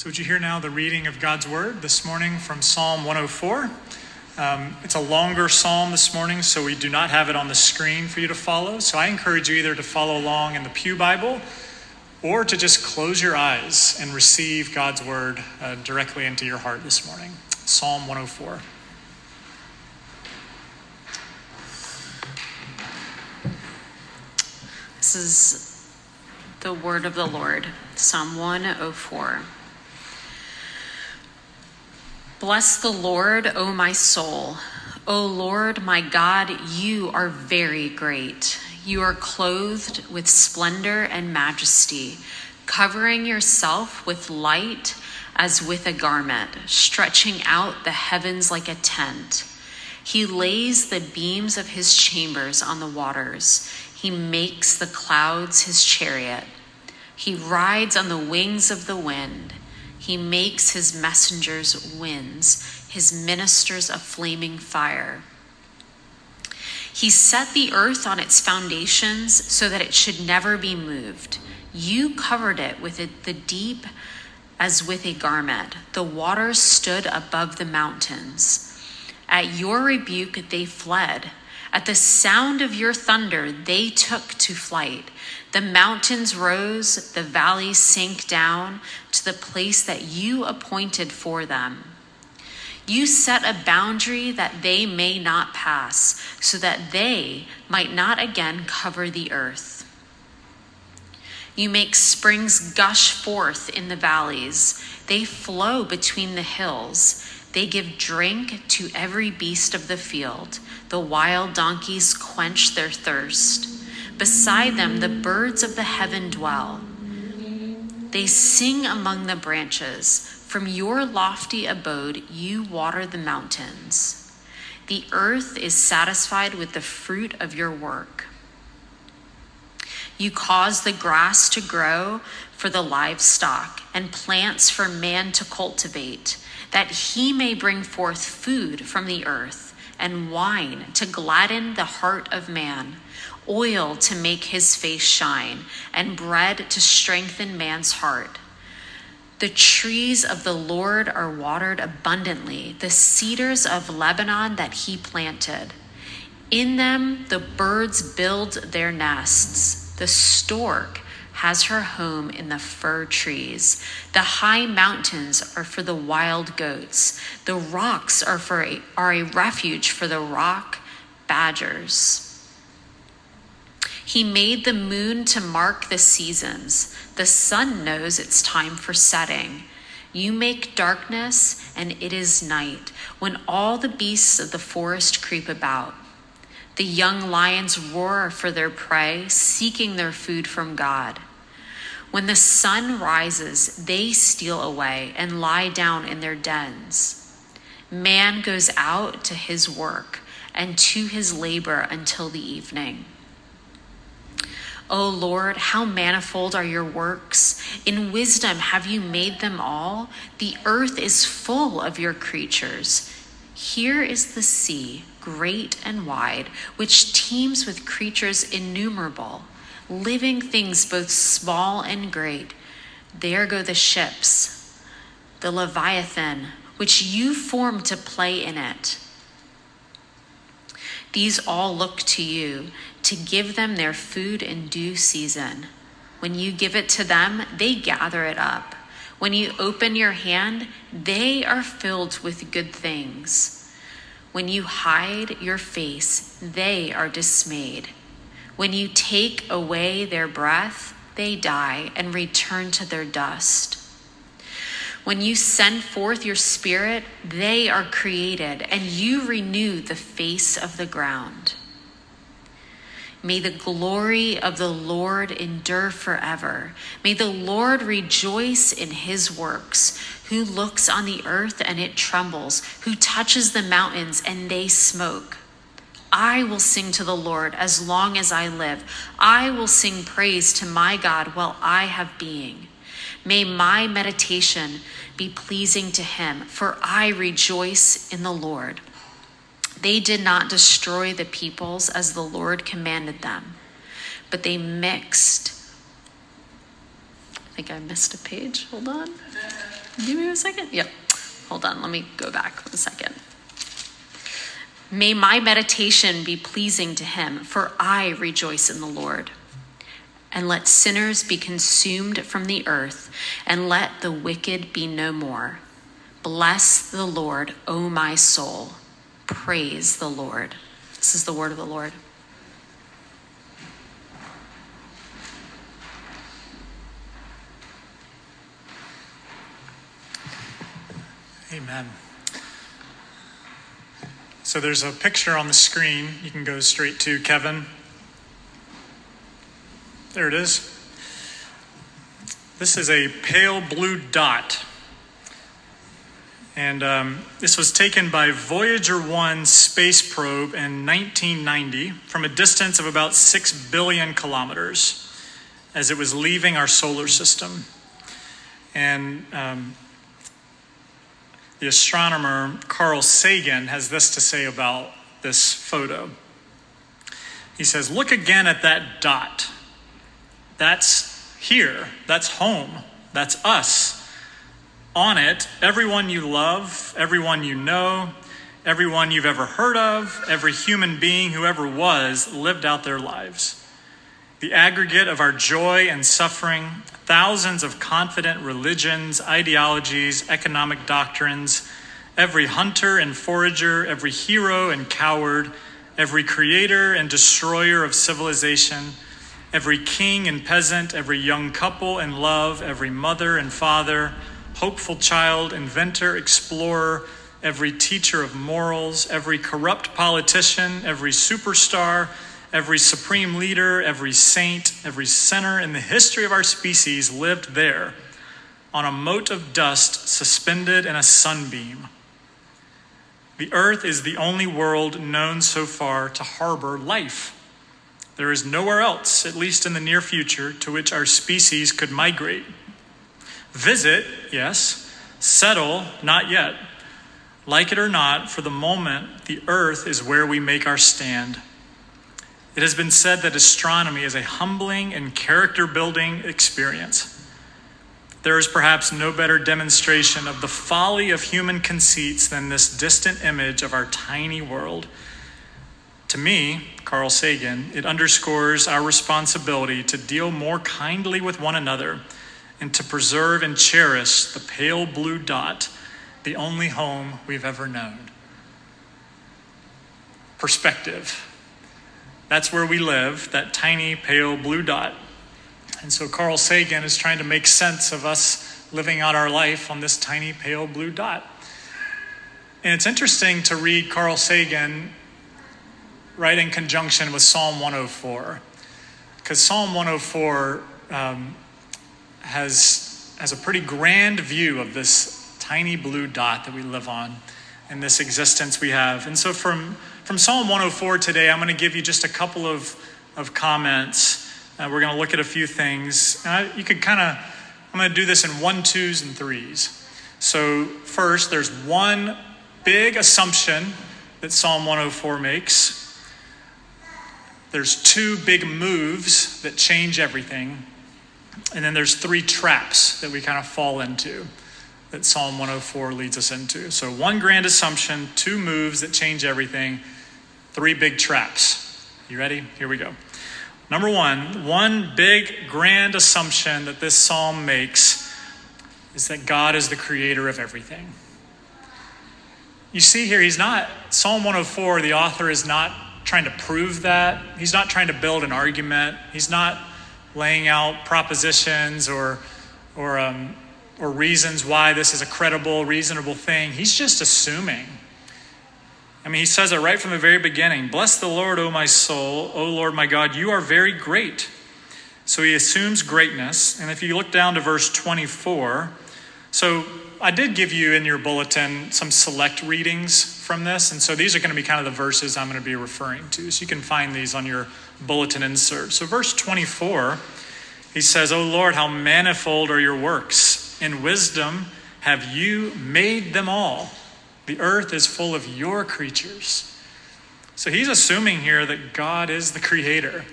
So, would you hear now the reading of God's Word this morning from Psalm 104? Um, it's a longer psalm this morning, so we do not have it on the screen for you to follow. So, I encourage you either to follow along in the Pew Bible or to just close your eyes and receive God's Word uh, directly into your heart this morning. Psalm 104. This is the word of the Lord, Psalm 104. Bless the Lord, O my soul. O Lord, my God, you are very great. You are clothed with splendor and majesty, covering yourself with light as with a garment, stretching out the heavens like a tent. He lays the beams of his chambers on the waters. He makes the clouds his chariot. He rides on the wings of the wind. He makes his messengers winds, his ministers a flaming fire. He set the earth on its foundations so that it should never be moved. You covered it with it, the deep as with a garment. The waters stood above the mountains. At your rebuke, they fled. At the sound of your thunder, they took to flight. The mountains rose, the valleys sank down to the place that you appointed for them. You set a boundary that they may not pass, so that they might not again cover the earth. You make springs gush forth in the valleys, they flow between the hills. They give drink to every beast of the field. The wild donkeys quench their thirst. Beside them, the birds of the heaven dwell. They sing among the branches. From your lofty abode, you water the mountains. The earth is satisfied with the fruit of your work. You cause the grass to grow for the livestock and plants for man to cultivate, that he may bring forth food from the earth and wine to gladden the heart of man, oil to make his face shine, and bread to strengthen man's heart. The trees of the Lord are watered abundantly, the cedars of Lebanon that he planted. In them the birds build their nests. The stork has her home in the fir trees. The high mountains are for the wild goats. The rocks are for a, are a refuge for the rock badgers. He made the moon to mark the seasons. The sun knows it's time for setting. You make darkness, and it is night, when all the beasts of the forest creep about. The young lions roar for their prey, seeking their food from God. When the sun rises, they steal away and lie down in their dens. Man goes out to his work and to his labor until the evening. O Lord, how manifold are your works! In wisdom have you made them all. The earth is full of your creatures. Here is the sea, great and wide, which teems with creatures innumerable, living things both small and great. There go the ships, the Leviathan, which you formed to play in it. These all look to you to give them their food in due season. When you give it to them, they gather it up. When you open your hand, they are filled with good things. When you hide your face, they are dismayed. When you take away their breath, they die and return to their dust. When you send forth your spirit, they are created, and you renew the face of the ground. May the glory of the Lord endure forever. May the Lord rejoice in his works, who looks on the earth and it trembles, who touches the mountains and they smoke. I will sing to the Lord as long as I live. I will sing praise to my God while I have being. May my meditation be pleasing to him, for I rejoice in the Lord. They did not destroy the peoples as the Lord commanded them, but they mixed. I think I missed a page. Hold on. Give me a second. Yep. Hold on. Let me go back one second. May my meditation be pleasing to him, for I rejoice in the Lord. And let sinners be consumed from the earth, and let the wicked be no more. Bless the Lord, O my soul. Praise the Lord. This is the word of the Lord. Amen. So there's a picture on the screen. You can go straight to Kevin. There it is. This is a pale blue dot. And um, this was taken by Voyager 1 space probe in 1990 from a distance of about 6 billion kilometers as it was leaving our solar system. And um, the astronomer Carl Sagan has this to say about this photo. He says, Look again at that dot. That's here. That's home. That's us. On it, everyone you love, everyone you know, everyone you've ever heard of, every human being who ever was lived out their lives. The aggregate of our joy and suffering, thousands of confident religions, ideologies, economic doctrines, every hunter and forager, every hero and coward, every creator and destroyer of civilization, every king and peasant, every young couple and love, every mother and father, hopeful child, inventor, explorer, every teacher of morals, every corrupt politician, every superstar, Every supreme leader, every saint, every sinner in the history of our species lived there on a mote of dust suspended in a sunbeam. The earth is the only world known so far to harbor life. There is nowhere else, at least in the near future, to which our species could migrate. Visit, yes. Settle, not yet. Like it or not, for the moment, the earth is where we make our stand. It has been said that astronomy is a humbling and character building experience. There is perhaps no better demonstration of the folly of human conceits than this distant image of our tiny world. To me, Carl Sagan, it underscores our responsibility to deal more kindly with one another and to preserve and cherish the pale blue dot, the only home we've ever known. Perspective. That's where we live, that tiny pale blue dot. And so Carl Sagan is trying to make sense of us living out our life on this tiny pale blue dot. And it's interesting to read Carl Sagan right in conjunction with Psalm 104, because Psalm 104 um, has, has a pretty grand view of this tiny blue dot that we live on and this existence we have. And so from from Psalm 104 today, I'm going to give you just a couple of, of comments. Uh, we're going to look at a few things. Uh, you could kind of, I'm going to do this in one, twos, and threes. So, first, there's one big assumption that Psalm 104 makes. There's two big moves that change everything. And then there's three traps that we kind of fall into that Psalm 104 leads us into. So, one grand assumption, two moves that change everything, three big traps. You ready? Here we go. Number one, one big grand assumption that this psalm makes is that God is the creator of everything. You see here, he's not, Psalm 104, the author is not trying to prove that. He's not trying to build an argument. He's not laying out propositions or, or, um, or reasons why this is a credible, reasonable thing. He's just assuming I mean, he says it right from the very beginning Bless the Lord, O my soul. O Lord my God, you are very great. So he assumes greatness. And if you look down to verse 24, so I did give you in your bulletin some select readings from this. And so these are going to be kind of the verses I'm going to be referring to. So you can find these on your bulletin insert. So, verse 24, he says, O Lord, how manifold are your works. In wisdom have you made them all. The earth is full of your creatures. So he's assuming here that God is the creator,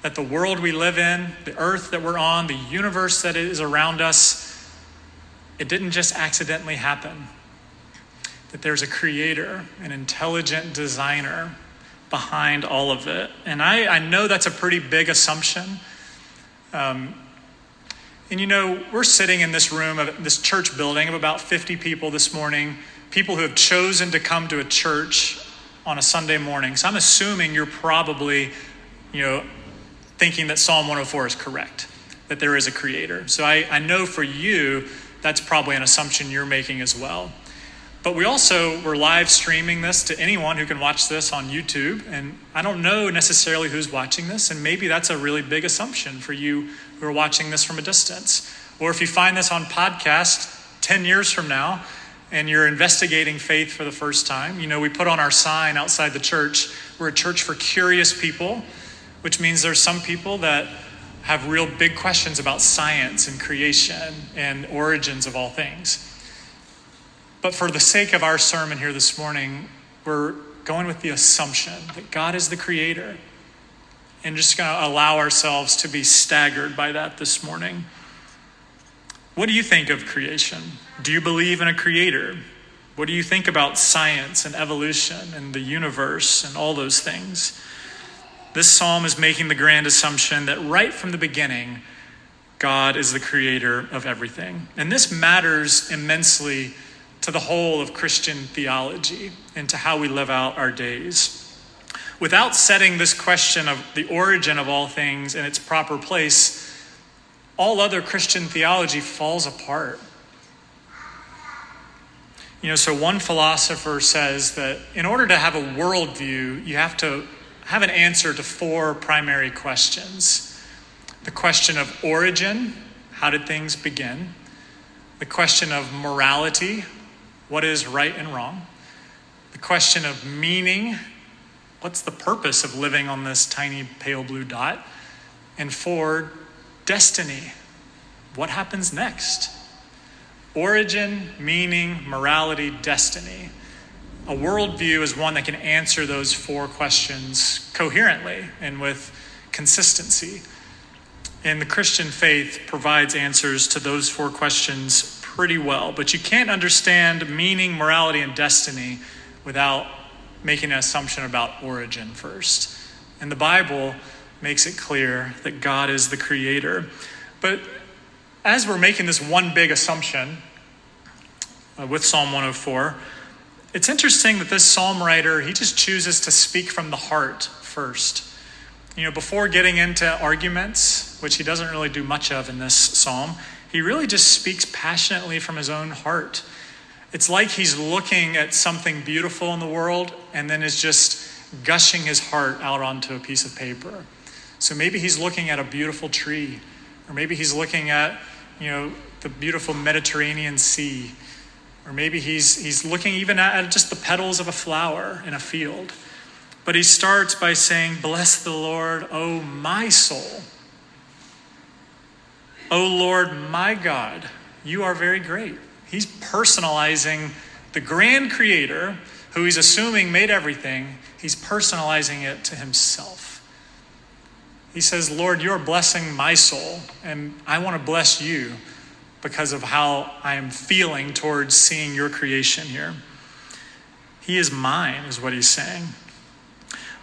that the world we live in, the earth that we're on, the universe that is around us, it didn't just accidentally happen. That there's a creator, an intelligent designer behind all of it. And I, I know that's a pretty big assumption. Um, and you know, we're sitting in this room of this church building of about 50 people this morning, people who have chosen to come to a church on a Sunday morning. So I'm assuming you're probably, you know, thinking that Psalm 104 is correct, that there is a creator. So I, I know for you, that's probably an assumption you're making as well. But we also were live streaming this to anyone who can watch this on YouTube. And I don't know necessarily who's watching this. And maybe that's a really big assumption for you who are watching this from a distance. Or if you find this on podcast 10 years from now and you're investigating faith for the first time, you know, we put on our sign outside the church, we're a church for curious people, which means there's some people that have real big questions about science and creation and origins of all things. But for the sake of our sermon here this morning, we're going with the assumption that God is the creator and just going to allow ourselves to be staggered by that this morning. What do you think of creation? Do you believe in a creator? What do you think about science and evolution and the universe and all those things? This psalm is making the grand assumption that right from the beginning, God is the creator of everything. And this matters immensely to the whole of Christian theology and to how we live out our days. Without setting this question of the origin of all things in its proper place, all other Christian theology falls apart. You know, so one philosopher says that in order to have a worldview, you have to have an answer to four primary questions the question of origin, how did things begin? The question of morality, what is right and wrong? The question of meaning, what's the purpose of living on this tiny pale blue dot? And four, destiny, what happens next? Origin, meaning, morality, destiny. A worldview is one that can answer those four questions coherently and with consistency. And the Christian faith provides answers to those four questions pretty well, but you can't understand meaning, morality, and destiny without making an assumption about origin first. And the Bible makes it clear that God is the creator. But as we're making this one big assumption uh, with Psalm 104, it's interesting that this psalm writer, he just chooses to speak from the heart first. You know, before getting into arguments, which he doesn't really do much of in this psalm, he really just speaks passionately from his own heart. It's like he's looking at something beautiful in the world and then is just gushing his heart out onto a piece of paper. So maybe he's looking at a beautiful tree, or maybe he's looking at, you know, the beautiful Mediterranean Sea, or maybe he's, he's looking even at just the petals of a flower in a field. But he starts by saying, Bless the Lord, O my soul. O Lord, my God, you are very great. He's personalizing the grand creator who he's assuming made everything, he's personalizing it to himself. He says, Lord, you're blessing my soul, and I want to bless you because of how I am feeling towards seeing your creation here. He is mine, is what he's saying.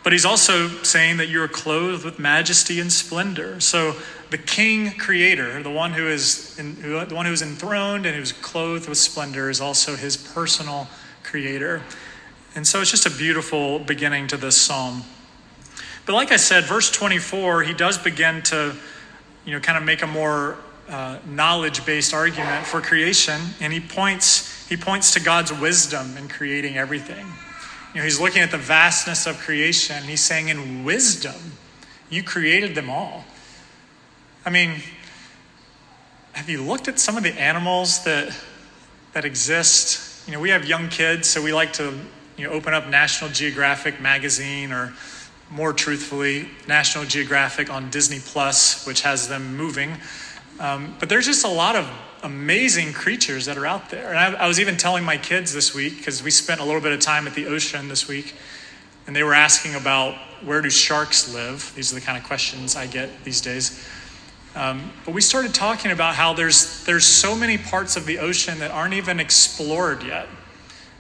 But he's also saying that you're clothed with majesty and splendor. So the king creator, the one who is in, the one who is enthroned and who's clothed with splendor, is also his personal creator. And so it's just a beautiful beginning to this psalm. But like I said, verse 24, he does begin to, you know, kind of make a more uh, knowledge-based argument for creation, and he points he points to God's wisdom in creating everything. You know, he's looking at the vastness of creation. and He's saying, in wisdom, you created them all. I mean, have you looked at some of the animals that that exist? You know, we have young kids, so we like to you know open up National Geographic magazine or more truthfully, National Geographic on Disney Plus, which has them moving. Um, but there's just a lot of amazing creatures that are out there. And I, I was even telling my kids this week, because we spent a little bit of time at the ocean this week, and they were asking about where do sharks live? These are the kind of questions I get these days. Um, but we started talking about how there's, there's so many parts of the ocean that aren't even explored yet,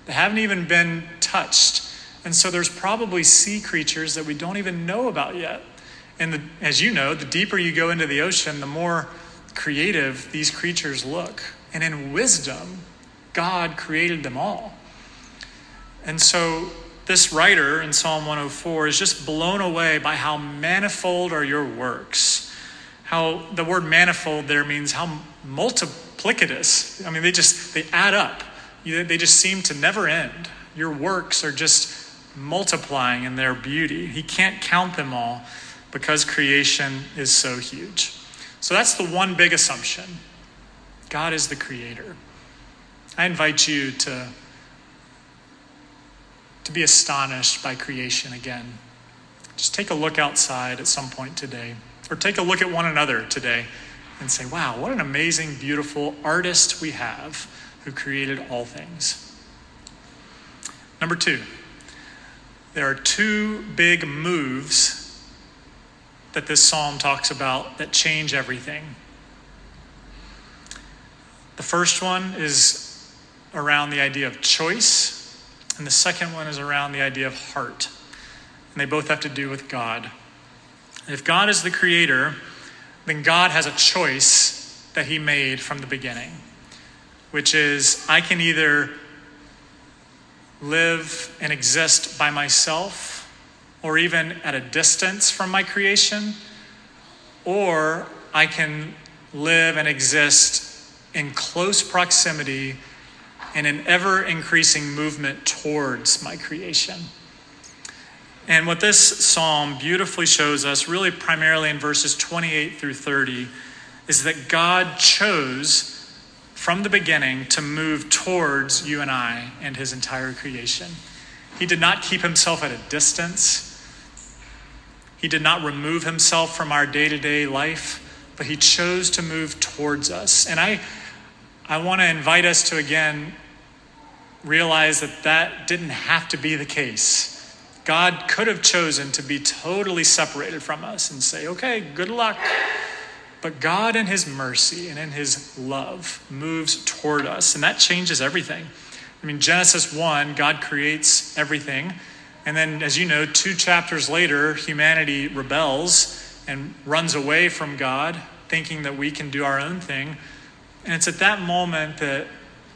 that haven't even been touched. And so there's probably sea creatures that we don't even know about yet. And the, as you know, the deeper you go into the ocean, the more creative these creatures look. And in wisdom, God created them all. And so this writer in Psalm 104 is just blown away by how manifold are your works how the word manifold there means how multiplicitous. I mean, they just they add up. They just seem to never end. Your works are just multiplying in their beauty. He can't count them all because creation is so huge. So that's the one big assumption. God is the creator. I invite you to, to be astonished by creation again. Just take a look outside at some point today. Or take a look at one another today and say, wow, what an amazing, beautiful artist we have who created all things. Number two, there are two big moves that this psalm talks about that change everything. The first one is around the idea of choice, and the second one is around the idea of heart. And they both have to do with God. If God is the creator, then God has a choice that he made from the beginning, which is I can either live and exist by myself or even at a distance from my creation, or I can live and exist in close proximity and an ever increasing movement towards my creation. And what this psalm beautifully shows us, really primarily in verses 28 through 30, is that God chose from the beginning to move towards you and I and his entire creation. He did not keep himself at a distance. He did not remove himself from our day to day life, but he chose to move towards us. And I, I want to invite us to again realize that that didn't have to be the case. God could have chosen to be totally separated from us and say, okay, good luck. But God, in His mercy and in His love, moves toward us, and that changes everything. I mean, Genesis 1, God creates everything. And then, as you know, two chapters later, humanity rebels and runs away from God, thinking that we can do our own thing. And it's at that moment that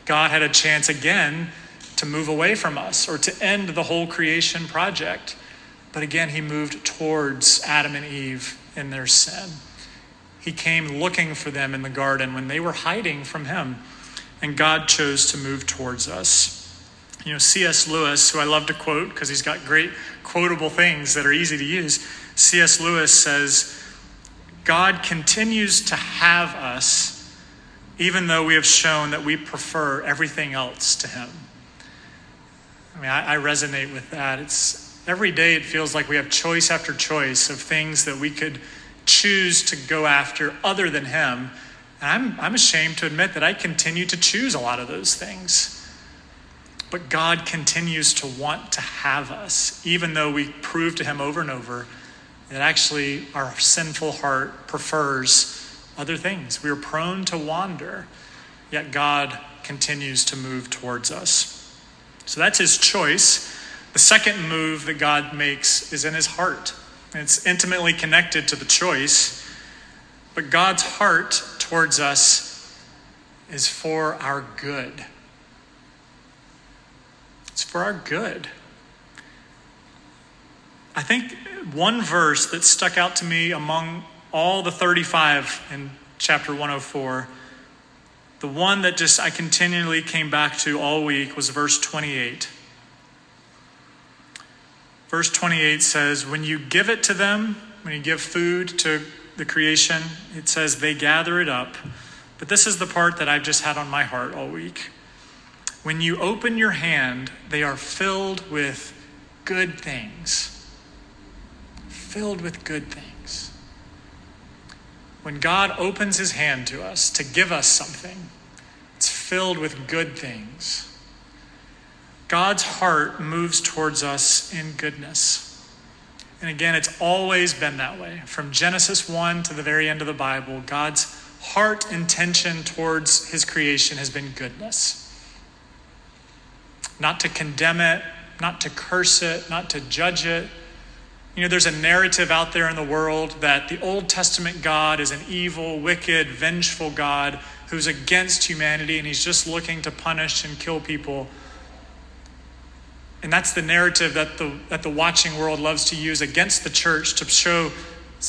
God had a chance again to move away from us or to end the whole creation project. But again, he moved towards Adam and Eve in their sin. He came looking for them in the garden when they were hiding from him, and God chose to move towards us. You know, C.S. Lewis, who I love to quote because he's got great quotable things that are easy to use, C.S. Lewis says, God continues to have us even though we have shown that we prefer everything else to him. I mean, I, I resonate with that. It's every day it feels like we have choice after choice of things that we could choose to go after other than Him. And I'm, I'm ashamed to admit that I continue to choose a lot of those things. But God continues to want to have us, even though we prove to Him over and over that actually our sinful heart prefers other things. We are prone to wander, yet God continues to move towards us. So that's his choice. The second move that God makes is in his heart. It's intimately connected to the choice. But God's heart towards us is for our good. It's for our good. I think one verse that stuck out to me among all the 35 in chapter 104 the one that just I continually came back to all week was verse 28. Verse 28 says, When you give it to them, when you give food to the creation, it says they gather it up. But this is the part that I've just had on my heart all week. When you open your hand, they are filled with good things. Filled with good things when God opens his hand to us to give us something, it's filled with good things. God's heart moves towards us in goodness. And again, it's always been that way. From Genesis 1 to the very end of the Bible, God's heart intention towards his creation has been goodness. Not to condemn it, not to curse it, not to judge it. You know, there's a narrative out there in the world that the Old Testament God is an evil, wicked, vengeful God who's against humanity and he's just looking to punish and kill people. And that's the narrative that the, that the watching world loves to use against the church to show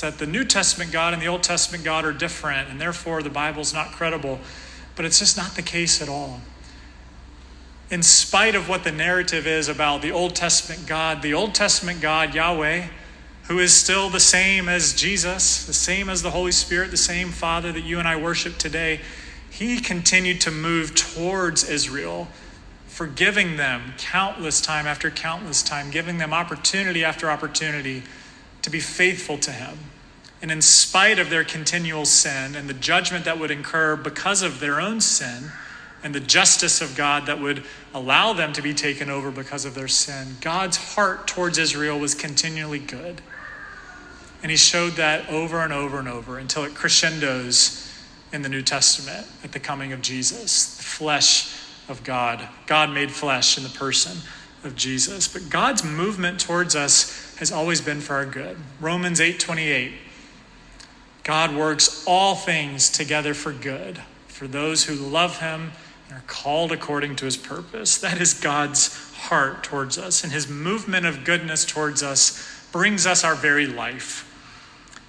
that the New Testament God and the Old Testament God are different, and therefore the Bible's not credible. But it's just not the case at all. In spite of what the narrative is about the Old Testament God, the Old Testament God, Yahweh, who is still the same as Jesus, the same as the Holy Spirit, the same Father that you and I worship today, he continued to move towards Israel forgiving them countless time after countless time, giving them opportunity after opportunity to be faithful to Him. And in spite of their continual sin and the judgment that would incur because of their own sin, and the justice of God that would allow them to be taken over because of their sin, God's heart towards Israel was continually good. And He showed that over and over and over until it crescendos in the New Testament at the coming of Jesus. The flesh of God. God made flesh in the person of Jesus. But God's movement towards us has always been for our good. Romans 8:28. God works all things together for good for those who love him are called according to his purpose. That is God's heart towards us and his movement of goodness towards us brings us our very life.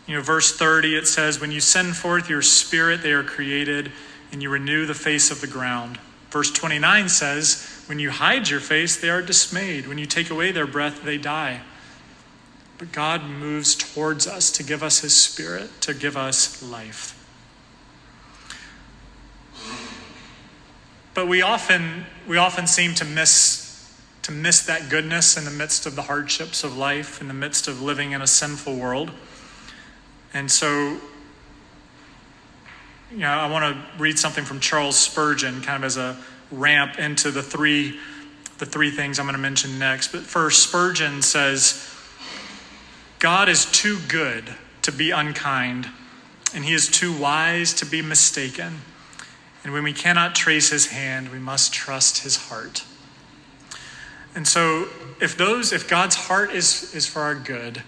You know, verse 30 it says, "When you send forth your spirit, they are created, and you renew the face of the ground." Verse 29 says, When you hide your face, they are dismayed. When you take away their breath, they die. But God moves towards us to give us His Spirit, to give us life. But we often, we often seem to miss, to miss that goodness in the midst of the hardships of life, in the midst of living in a sinful world. And so you know, I want to read something from Charles Spurgeon, kind of as a ramp into the three, the three things I'm going to mention next. But first, Spurgeon says, God is too good to be unkind, and he is too wise to be mistaken. And when we cannot trace his hand, we must trust his heart. And so, if those, if God's heart is, is for our good,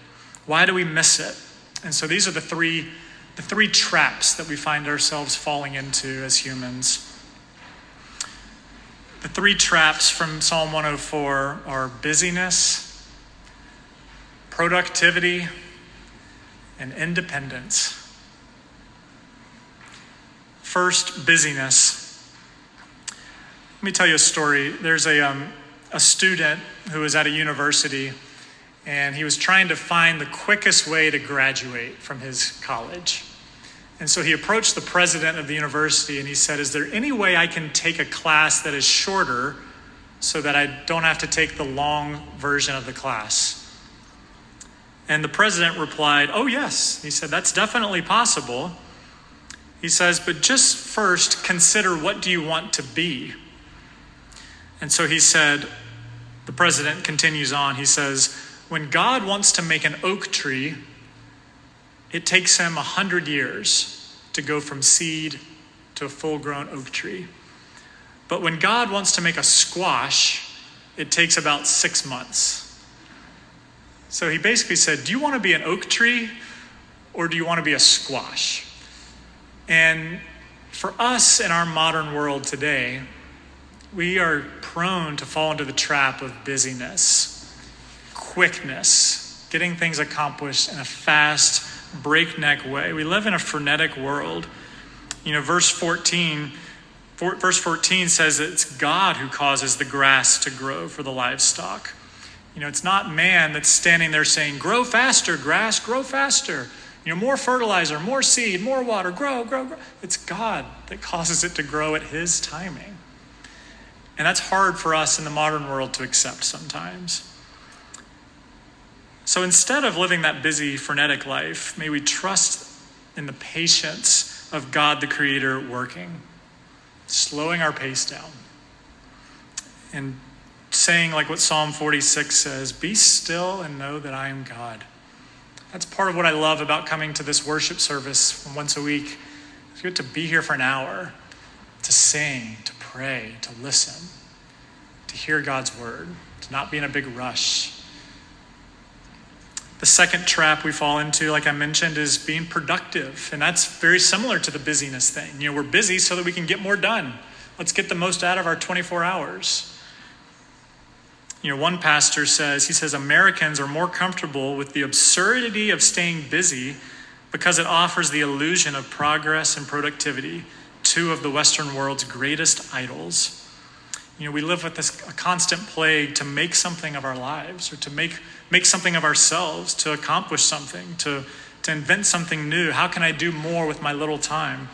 why do we miss it? And so, these are the three the three traps that we find ourselves falling into as humans. The three traps from Psalm 104 are busyness, productivity, and independence. First, busyness. Let me tell you a story. There's a, um, a student who was at a university and he was trying to find the quickest way to graduate from his college. And so he approached the president of the university and he said, Is there any way I can take a class that is shorter so that I don't have to take the long version of the class? And the president replied, Oh, yes. He said, That's definitely possible. He says, But just first consider what do you want to be? And so he said, The president continues on. He says, when God wants to make an oak tree, it takes him a hundred years to go from seed to a full grown oak tree. But when God wants to make a squash, it takes about six months. So he basically said, Do you want to be an oak tree or do you want to be a squash? And for us in our modern world today, we are prone to fall into the trap of busyness quickness, getting things accomplished in a fast, breakneck way. We live in a frenetic world. You know, verse 14, verse 14 says that it's God who causes the grass to grow for the livestock. You know, it's not man that's standing there saying, grow faster, grass, grow faster. You know, more fertilizer, more seed, more water, grow, grow, grow. It's God that causes it to grow at His timing. And that's hard for us in the modern world to accept sometimes. So instead of living that busy, frenetic life, may we trust in the patience of God the Creator working, slowing our pace down, and saying, like what Psalm 46 says, Be still and know that I am God. That's part of what I love about coming to this worship service once a week. You get to be here for an hour, to sing, to pray, to listen, to hear God's word, to not be in a big rush. The second trap we fall into, like I mentioned, is being productive. And that's very similar to the busyness thing. You know, we're busy so that we can get more done. Let's get the most out of our 24 hours. You know, one pastor says, he says, Americans are more comfortable with the absurdity of staying busy because it offers the illusion of progress and productivity, two of the Western world's greatest idols. You know, we live with this a constant plague to make something of our lives or to make, make something of ourselves, to accomplish something, to, to invent something new. How can I do more with my little time?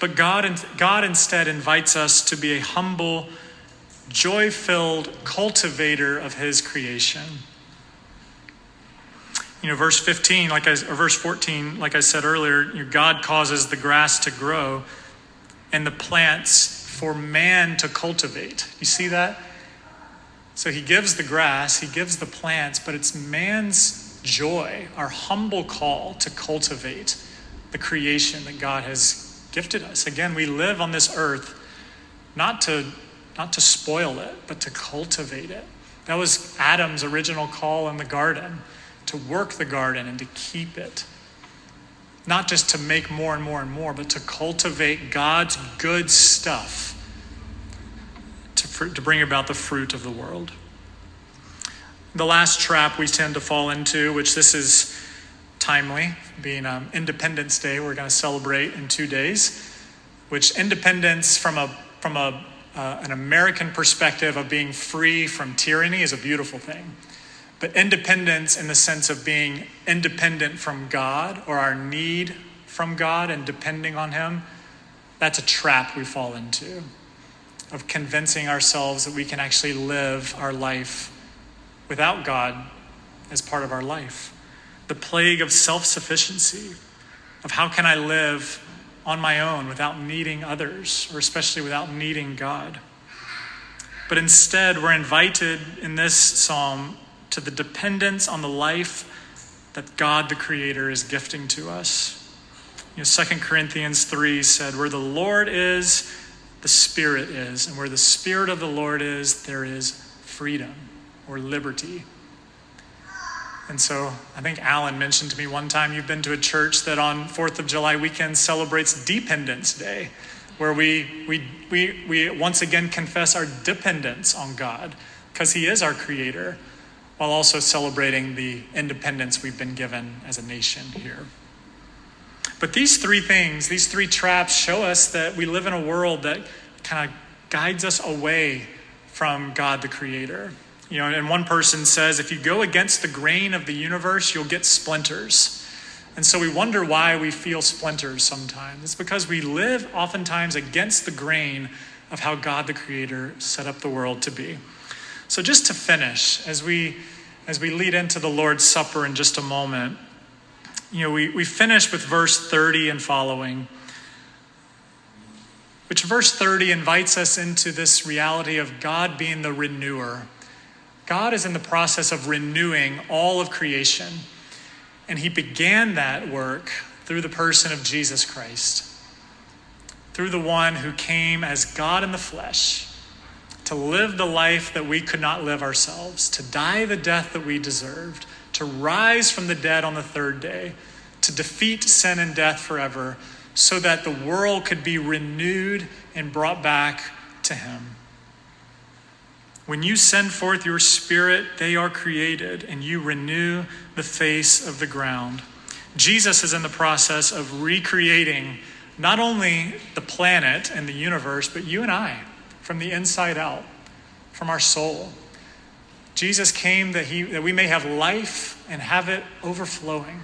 But God, God instead invites us to be a humble, joy filled cultivator of his creation. You know, verse 15, like I, or verse 14, like I said earlier, you know, God causes the grass to grow and the plants for man to cultivate. You see that? So he gives the grass, he gives the plants, but it's man's joy, our humble call to cultivate the creation that God has gifted us. Again, we live on this earth not to not to spoil it, but to cultivate it. That was Adam's original call in the garden to work the garden and to keep it. Not just to make more and more and more, but to cultivate God's good stuff to, to bring about the fruit of the world. The last trap we tend to fall into, which this is timely, being um, Independence Day, we're going to celebrate in two days, which independence from a from a uh, an American perspective of being free from tyranny is a beautiful thing. But independence, in the sense of being independent from God or our need from God and depending on Him, that's a trap we fall into of convincing ourselves that we can actually live our life without God as part of our life. The plague of self sufficiency, of how can I live on my own without needing others, or especially without needing God. But instead, we're invited in this psalm to the dependence on the life that God the Creator is gifting to us. You know, 2 Corinthians 3 said, Where the Lord is, the Spirit is. And where the Spirit of the Lord is, there is freedom or liberty. And so I think Alan mentioned to me one time you've been to a church that on 4th of July weekend celebrates Dependence Day, where we, we, we, we once again confess our dependence on God because He is our creator, while also celebrating the independence we've been given as a nation here. But these three things, these three traps, show us that we live in a world that kind of guides us away from God the Creator. You know, and one person says, if you go against the grain of the universe, you'll get splinters. And so we wonder why we feel splinters sometimes. It's because we live oftentimes against the grain of how God the Creator set up the world to be. So just to finish, as we as we lead into the Lord's Supper in just a moment, you know, we, we finish with verse 30 and following, which verse 30 invites us into this reality of God being the renewer. God is in the process of renewing all of creation. And he began that work through the person of Jesus Christ, through the one who came as God in the flesh to live the life that we could not live ourselves, to die the death that we deserved, to rise from the dead on the third day, to defeat sin and death forever, so that the world could be renewed and brought back to him. When you send forth your spirit, they are created, and you renew the face of the ground. Jesus is in the process of recreating not only the planet and the universe, but you and I from the inside out, from our soul. Jesus came that, he, that we may have life and have it overflowing,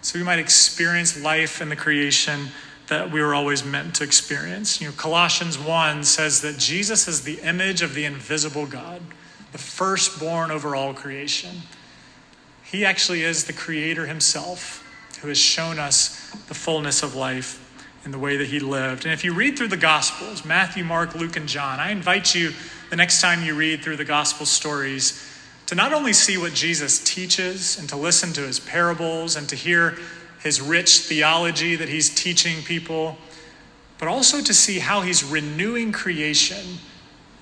so we might experience life in the creation that we were always meant to experience. You know, Colossians 1 says that Jesus is the image of the invisible God, the firstborn over all creation. He actually is the creator himself who has shown us the fullness of life in the way that he lived. And if you read through the Gospels, Matthew, Mark, Luke, and John, I invite you the next time you read through the Gospel stories to not only see what Jesus teaches and to listen to his parables and to hear his rich theology that he's teaching people, but also to see how he's renewing creation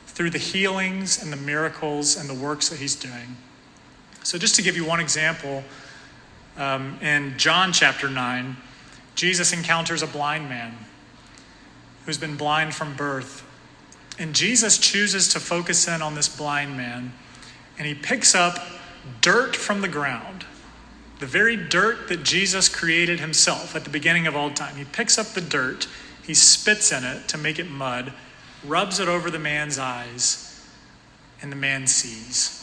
through the healings and the miracles and the works that he's doing. So, just to give you one example, um, in John chapter 9, Jesus encounters a blind man who's been blind from birth. And Jesus chooses to focus in on this blind man, and he picks up dirt from the ground, the very dirt that Jesus created himself at the beginning of all time. He picks up the dirt, he spits in it to make it mud, rubs it over the man's eyes, and the man sees.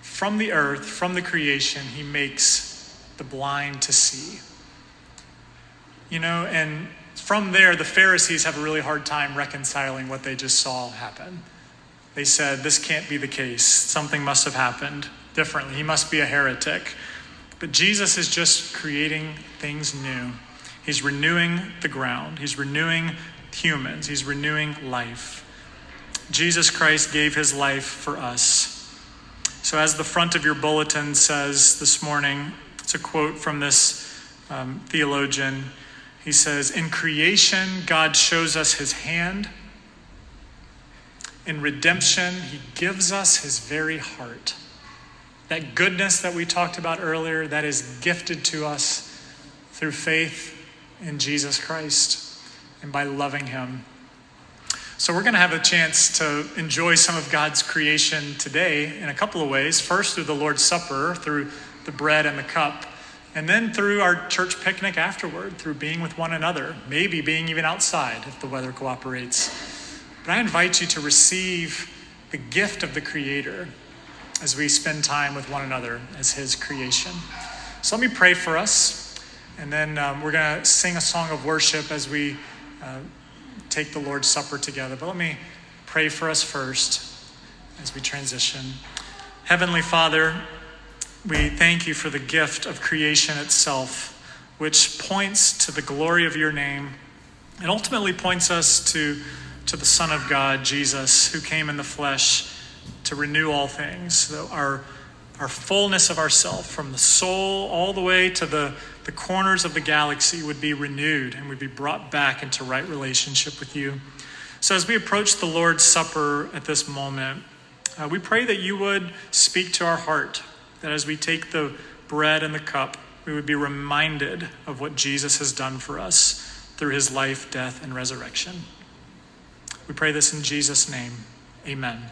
From the earth, from the creation, he makes the blind to see. You know, and from there, the Pharisees have a really hard time reconciling what they just saw happen. They said, This can't be the case. Something must have happened differently. He must be a heretic. But Jesus is just creating things new. He's renewing the ground, He's renewing humans, He's renewing life. Jesus Christ gave His life for us. So, as the front of your bulletin says this morning, it's a quote from this um, theologian. He says, In creation, God shows us his hand. In redemption, he gives us his very heart. That goodness that we talked about earlier, that is gifted to us through faith in Jesus Christ and by loving him. So, we're going to have a chance to enjoy some of God's creation today in a couple of ways. First, through the Lord's Supper, through the bread and the cup. And then through our church picnic afterward, through being with one another, maybe being even outside if the weather cooperates. But I invite you to receive the gift of the Creator as we spend time with one another as His creation. So let me pray for us, and then um, we're going to sing a song of worship as we uh, take the Lord's Supper together. But let me pray for us first as we transition. Heavenly Father, we thank you for the gift of creation itself, which points to the glory of your name and ultimately points us to, to the Son of God, Jesus, who came in the flesh to renew all things. So our, our fullness of ourself, from the soul all the way to the, the corners of the galaxy, would be renewed and would be brought back into right relationship with you. So as we approach the Lord's Supper at this moment, uh, we pray that you would speak to our heart that as we take the bread and the cup, we would be reminded of what Jesus has done for us through his life, death, and resurrection. We pray this in Jesus' name. Amen.